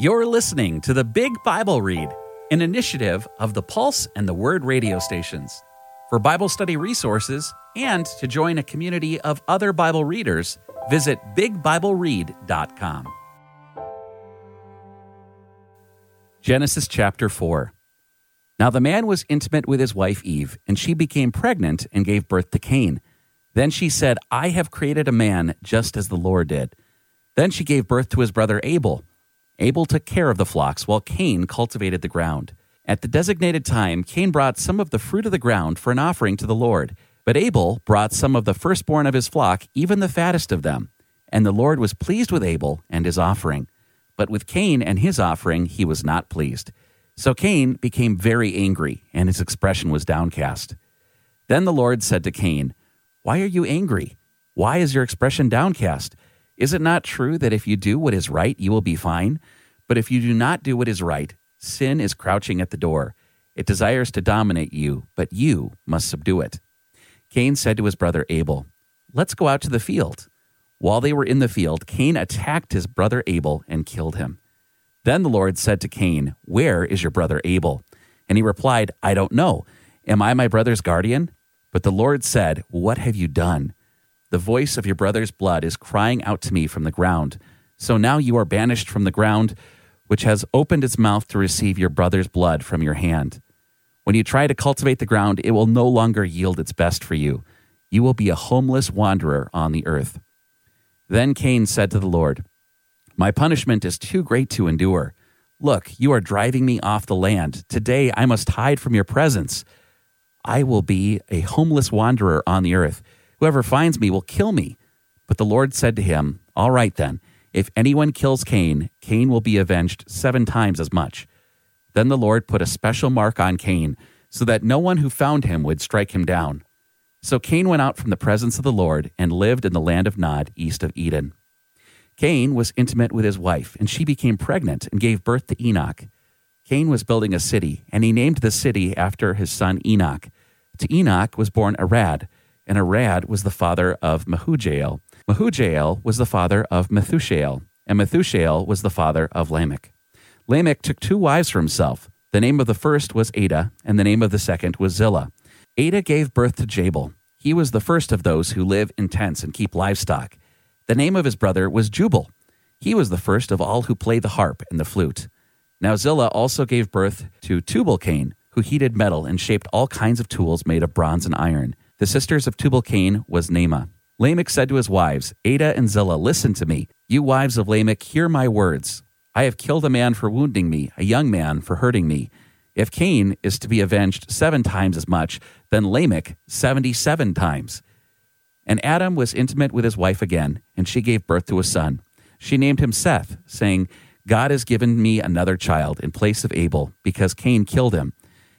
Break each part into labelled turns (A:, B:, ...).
A: You're listening to the Big Bible Read, an initiative of the Pulse and the Word radio stations. For Bible study resources and to join a community of other Bible readers, visit bigbibleread.com. Genesis chapter 4. Now the man was intimate with his wife Eve, and she became pregnant and gave birth to Cain. Then she said, I have created a man just as the Lord did. Then she gave birth to his brother Abel. Abel took care of the flocks, while Cain cultivated the ground. At the designated time, Cain brought some of the fruit of the ground for an offering to the Lord. But Abel brought some of the firstborn of his flock, even the fattest of them. And the Lord was pleased with Abel and his offering. But with Cain and his offering, he was not pleased. So Cain became very angry, and his expression was downcast. Then the Lord said to Cain, Why are you angry? Why is your expression downcast? Is it not true that if you do what is right, you will be fine? But if you do not do what is right, sin is crouching at the door. It desires to dominate you, but you must subdue it. Cain said to his brother Abel, Let's go out to the field. While they were in the field, Cain attacked his brother Abel and killed him. Then the Lord said to Cain, Where is your brother Abel? And he replied, I don't know. Am I my brother's guardian? But the Lord said, What have you done? The voice of your brother's blood is crying out to me from the ground. So now you are banished from the ground, which has opened its mouth to receive your brother's blood from your hand. When you try to cultivate the ground, it will no longer yield its best for you. You will be a homeless wanderer on the earth. Then Cain said to the Lord, My punishment is too great to endure. Look, you are driving me off the land. Today I must hide from your presence. I will be a homeless wanderer on the earth. Whoever finds me will kill me. But the Lord said to him, All right then, if anyone kills Cain, Cain will be avenged seven times as much. Then the Lord put a special mark on Cain, so that no one who found him would strike him down. So Cain went out from the presence of the Lord and lived in the land of Nod, east of Eden. Cain was intimate with his wife, and she became pregnant and gave birth to Enoch. Cain was building a city, and he named the city after his son Enoch. To Enoch was born Arad, and Arad was the father of Mehujael. Mehujael was the father of Methushael, and Methushael was the father of Lamech. Lamech took two wives for himself. The name of the first was Ada, and the name of the second was Zillah. Ada gave birth to Jabal. He was the first of those who live in tents and keep livestock. The name of his brother was Jubal. He was the first of all who play the harp and the flute. Now Zillah also gave birth to Tubal-Cain, who heated metal and shaped all kinds of tools made of bronze and iron. The sisters of Tubal Cain was Naamah. Lamech said to his wives, Ada and Zillah, listen to me. You wives of Lamech, hear my words. I have killed a man for wounding me, a young man for hurting me. If Cain is to be avenged seven times as much, then Lamech seventy seven times. And Adam was intimate with his wife again, and she gave birth to a son. She named him Seth, saying, God has given me another child in place of Abel, because Cain killed him.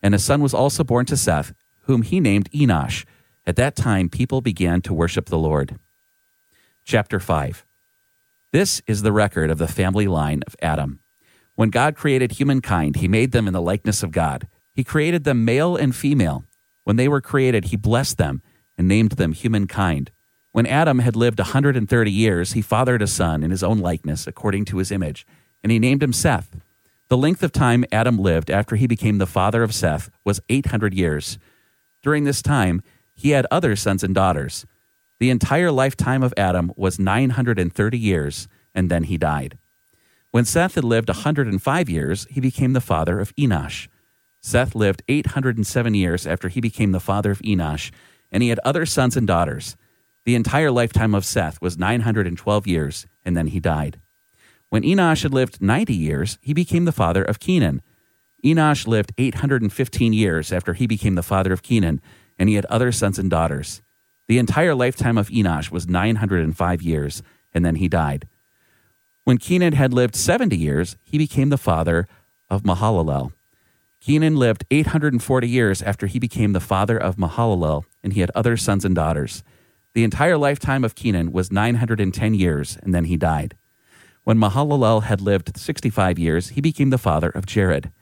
A: And a son was also born to Seth, whom he named Enosh at that time, people began to worship the Lord. Chapter 5 This is the record of the family line of Adam. When God created humankind, he made them in the likeness of God. He created them male and female. When they were created, he blessed them and named them humankind. When Adam had lived a 130 years, he fathered a son in his own likeness, according to his image, and he named him Seth. The length of time Adam lived after he became the father of Seth was 800 years. During this time, he had other sons and daughters. The entire lifetime of Adam was 930 years, and then he died. When Seth had lived 105 years, he became the father of Enosh. Seth lived 807 years after he became the father of Enosh, and he had other sons and daughters. The entire lifetime of Seth was 912 years, and then he died. When Enosh had lived 90 years, he became the father of Kenan. Enosh lived 815 years after he became the father of Kenan, and he had other sons and daughters. The entire lifetime of Enosh was 905 years, and then he died. When Kenan had lived 70 years, he became the father of Mahalalel. Kenan lived 840 years after he became the father of Mahalalel, and he had other sons and daughters. The entire lifetime of Kenan was 910 years, and then he died. When Mahalalel had lived 65 years, he became the father of Jared.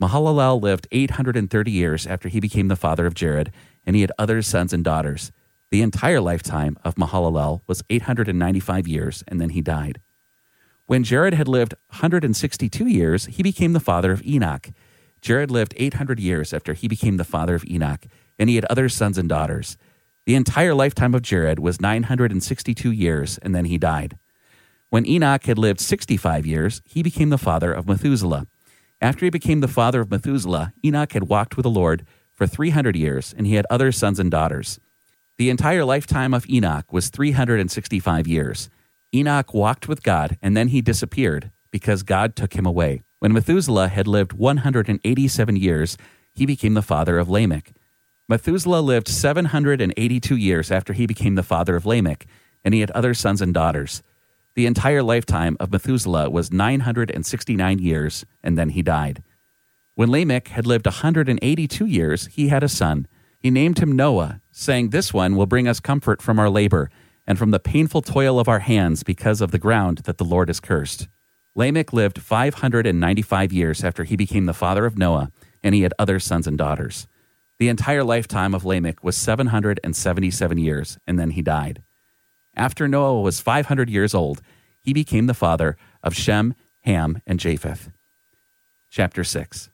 A: Mahalalel lived 830 years after he became the father of Jared, and he had other sons and daughters. The entire lifetime of Mahalalel was 895 years, and then he died. When Jared had lived 162 years, he became the father of Enoch. Jared lived 800 years after he became the father of Enoch, and he had other sons and daughters. The entire lifetime of Jared was 962 years, and then he died. When Enoch had lived 65 years, he became the father of Methuselah. After he became the father of Methuselah, Enoch had walked with the Lord for 300 years, and he had other sons and daughters. The entire lifetime of Enoch was 365 years. Enoch walked with God, and then he disappeared because God took him away. When Methuselah had lived 187 years, he became the father of Lamech. Methuselah lived 782 years after he became the father of Lamech, and he had other sons and daughters. The entire lifetime of Methuselah was 969 years, and then he died. When Lamech had lived 182 years, he had a son. He named him Noah, saying, This one will bring us comfort from our labor and from the painful toil of our hands because of the ground that the Lord has cursed. Lamech lived 595 years after he became the father of Noah, and he had other sons and daughters. The entire lifetime of Lamech was 777 years, and then he died. After Noah was 500 years old, he became the father of Shem, Ham, and Japheth. Chapter 6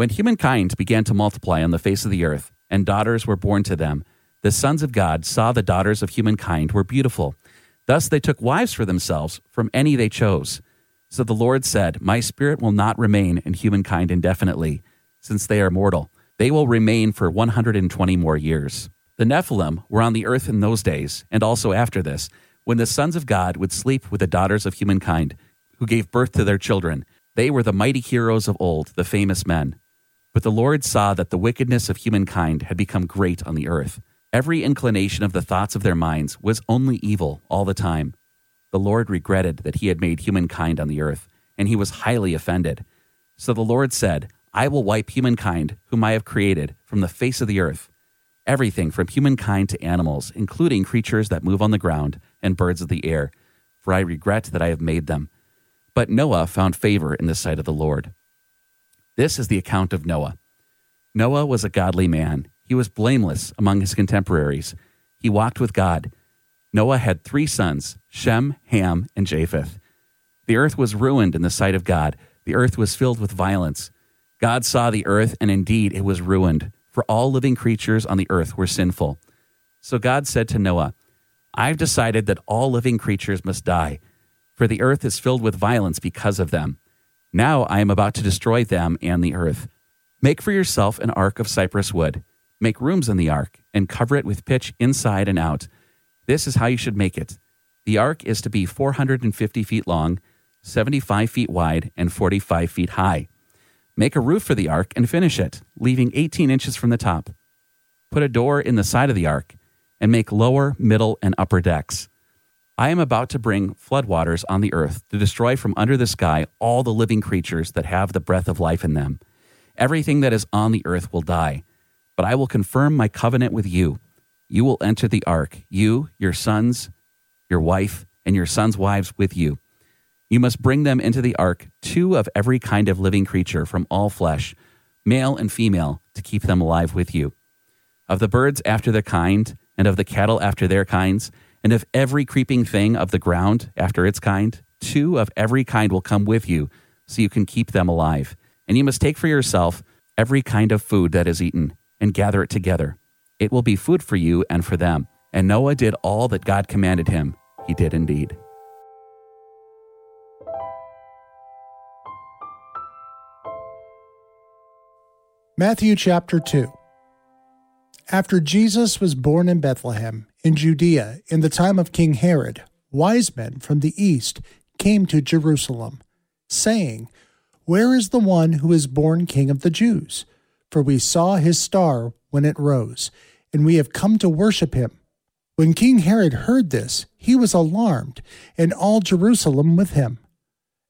A: When humankind began to multiply on the face of the earth, and daughters were born to them, the sons of God saw the daughters of humankind were beautiful. Thus they took wives for themselves from any they chose. So the Lord said, My spirit will not remain in humankind indefinitely, since they are mortal they will remain for 120 more years. The Nephilim were on the earth in those days, and also after this, when the sons of God would sleep with the daughters of humankind, who gave birth to their children. They were the mighty heroes of old, the famous men. But the Lord saw that the wickedness of humankind had become great on the earth. Every inclination of the thoughts of their minds was only evil all the time. The Lord regretted that he had made humankind on the earth, and he was highly offended. So the Lord said, I will wipe humankind, whom I have created, from the face of the earth. Everything from humankind to animals, including creatures that move on the ground and birds of the air, for I regret that I have made them. But Noah found favor in the sight of the Lord. This is the account of Noah. Noah was a godly man. He was blameless among his contemporaries. He walked with God. Noah had three sons Shem, Ham, and Japheth. The earth was ruined in the sight of God. The earth was filled with violence. God saw the earth, and indeed it was ruined, for all living creatures on the earth were sinful. So God said to Noah, I've decided that all living creatures must die, for the earth is filled with violence because of them. Now I am about to destroy them and the earth. Make for yourself an ark of cypress wood. Make rooms in the ark, and cover it with pitch inside and out. This is how you should make it. The ark is to be 450 feet long, 75 feet wide, and 45 feet high. Make a roof for the ark and finish it, leaving 18 inches from the top. Put a door in the side of the ark and make lower, middle, and upper decks. I am about to bring floodwaters on the earth to destroy from under the sky all the living creatures that have the breath of life in them. Everything that is on the earth will die, but I will confirm my covenant with you. You will enter the ark, you, your sons, your wife, and your sons' wives with you you must bring them into the ark, two of every kind of living creature from all flesh, male and female, to keep them alive with you. Of the birds after their kind, and of the cattle after their kinds, and of every creeping thing of the ground after its kind, two of every kind will come with you, so you can keep them alive. And you must take for yourself every kind of food that is eaten, and gather it together. It will be food for you and for them. And Noah did all that God commanded him. He did indeed.
B: Matthew chapter 2 After Jesus was born in Bethlehem, in Judea, in the time of King Herod, wise men from the east came to Jerusalem, saying, Where is the one who is born King of the Jews? For we saw his star when it rose, and we have come to worship him. When King Herod heard this, he was alarmed, and all Jerusalem with him.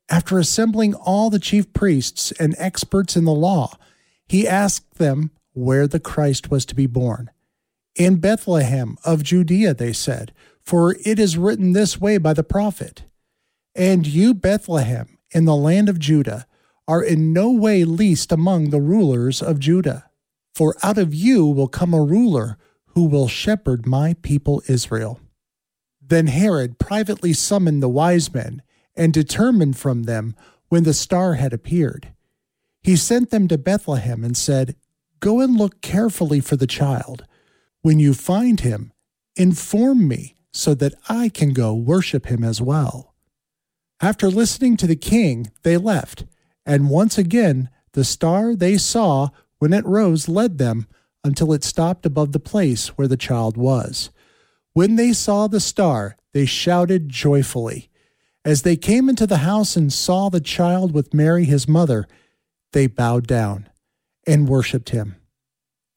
B: After assembling all the chief priests and experts in the law, he asked them where the Christ was to be born. In Bethlehem of Judea, they said, for it is written this way by the prophet And you, Bethlehem, in the land of Judah, are in no way least among the rulers of Judah. For out of you will come a ruler who will shepherd my people Israel. Then Herod privately summoned the wise men and determined from them when the star had appeared. He sent them to Bethlehem and said, Go and look carefully for the child. When you find him, inform me so that I can go worship him as well. After listening to the king, they left, and once again the star they saw when it rose led them until it stopped above the place where the child was. When they saw the star, they shouted joyfully. As they came into the house and saw the child with Mary his mother, they bowed down and worshipped him.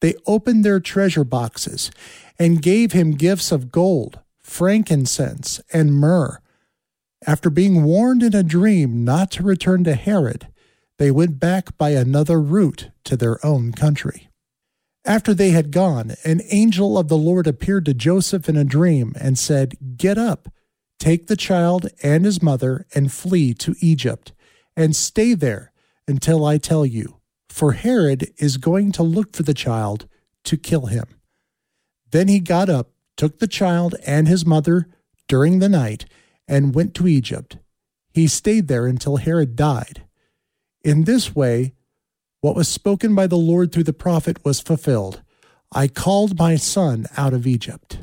B: They opened their treasure boxes and gave him gifts of gold, frankincense, and myrrh. After being warned in a dream not to return to Herod, they went back by another route to their own country. After they had gone, an angel of the Lord appeared to Joseph in a dream and said, Get up, take the child and his mother, and flee to Egypt, and stay there until I tell you, for Herod is going to look for the child to kill him. Then he got up, took the child and his mother during the night, and went to Egypt. He stayed there until Herod died. In this way, what was spoken by the Lord through the prophet was fulfilled I called my son out of Egypt.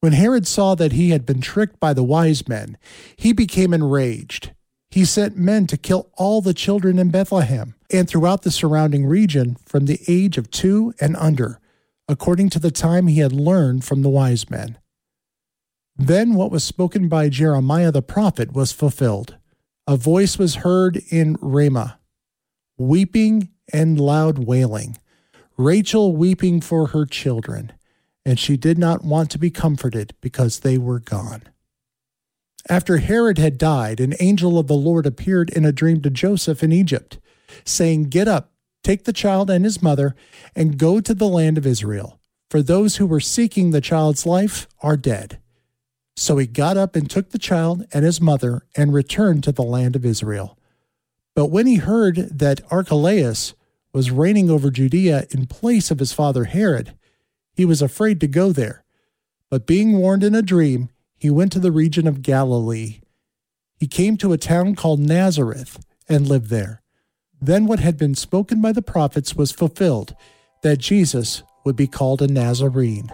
B: When Herod saw that he had been tricked by the wise men, he became enraged. He sent men to kill all the children in Bethlehem and throughout the surrounding region from the age of two and under, according to the time he had learned from the wise men. Then what was spoken by Jeremiah the prophet was fulfilled. A voice was heard in Ramah weeping and loud wailing, Rachel weeping for her children, and she did not want to be comforted because they were gone. After Herod had died, an angel of the Lord appeared in a dream to Joseph in Egypt, saying, Get up, take the child and his mother, and go to the land of Israel, for those who were seeking the child's life are dead. So he got up and took the child and his mother and returned to the land of Israel. But when he heard that Archelaus was reigning over Judea in place of his father Herod, he was afraid to go there. But being warned in a dream, he went to the region of Galilee. He came to a town called Nazareth and lived there. Then what had been spoken by the prophets was fulfilled that Jesus would be called a Nazarene.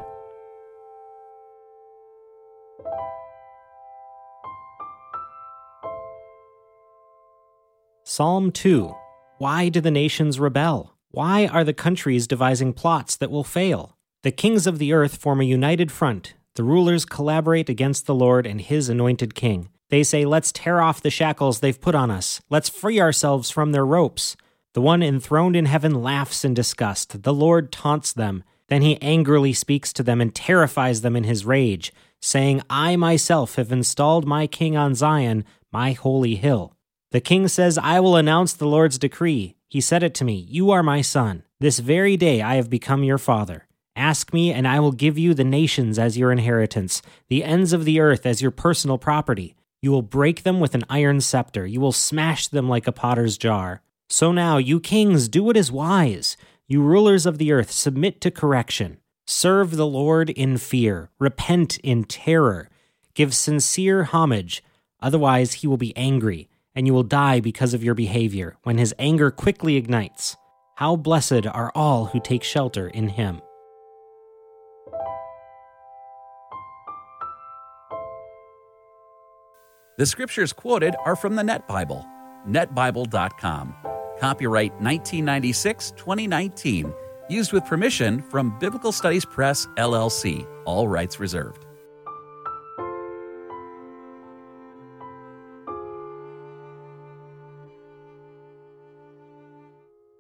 C: Psalm 2 Why do the nations rebel? Why are the countries devising plots that will fail? The kings of the earth form a united front. The rulers collaborate against the Lord and his anointed king. They say, Let's tear off the shackles they've put on us. Let's free ourselves from their ropes. The one enthroned in heaven laughs in disgust. The Lord taunts them. Then he angrily speaks to them and terrifies them in his rage, saying, I myself have installed my king on Zion, my holy hill. The king says, I will announce the Lord's decree. He said it to me, You are my son. This very day I have become your father. Ask me, and I will give you the nations as your inheritance, the ends of the earth as your personal property. You will break them with an iron scepter, you will smash them like a potter's jar. So now, you kings, do what is wise. You rulers of the earth, submit to correction. Serve the Lord in fear, repent in terror, give sincere homage, otherwise, he will be angry and you will die because of your behavior when his anger quickly ignites. How blessed are all who take shelter in him.
A: The scriptures quoted are from the Net Bible, netbible.com. Copyright 1996 2019. Used with permission from Biblical Studies Press, LLC. All rights reserved.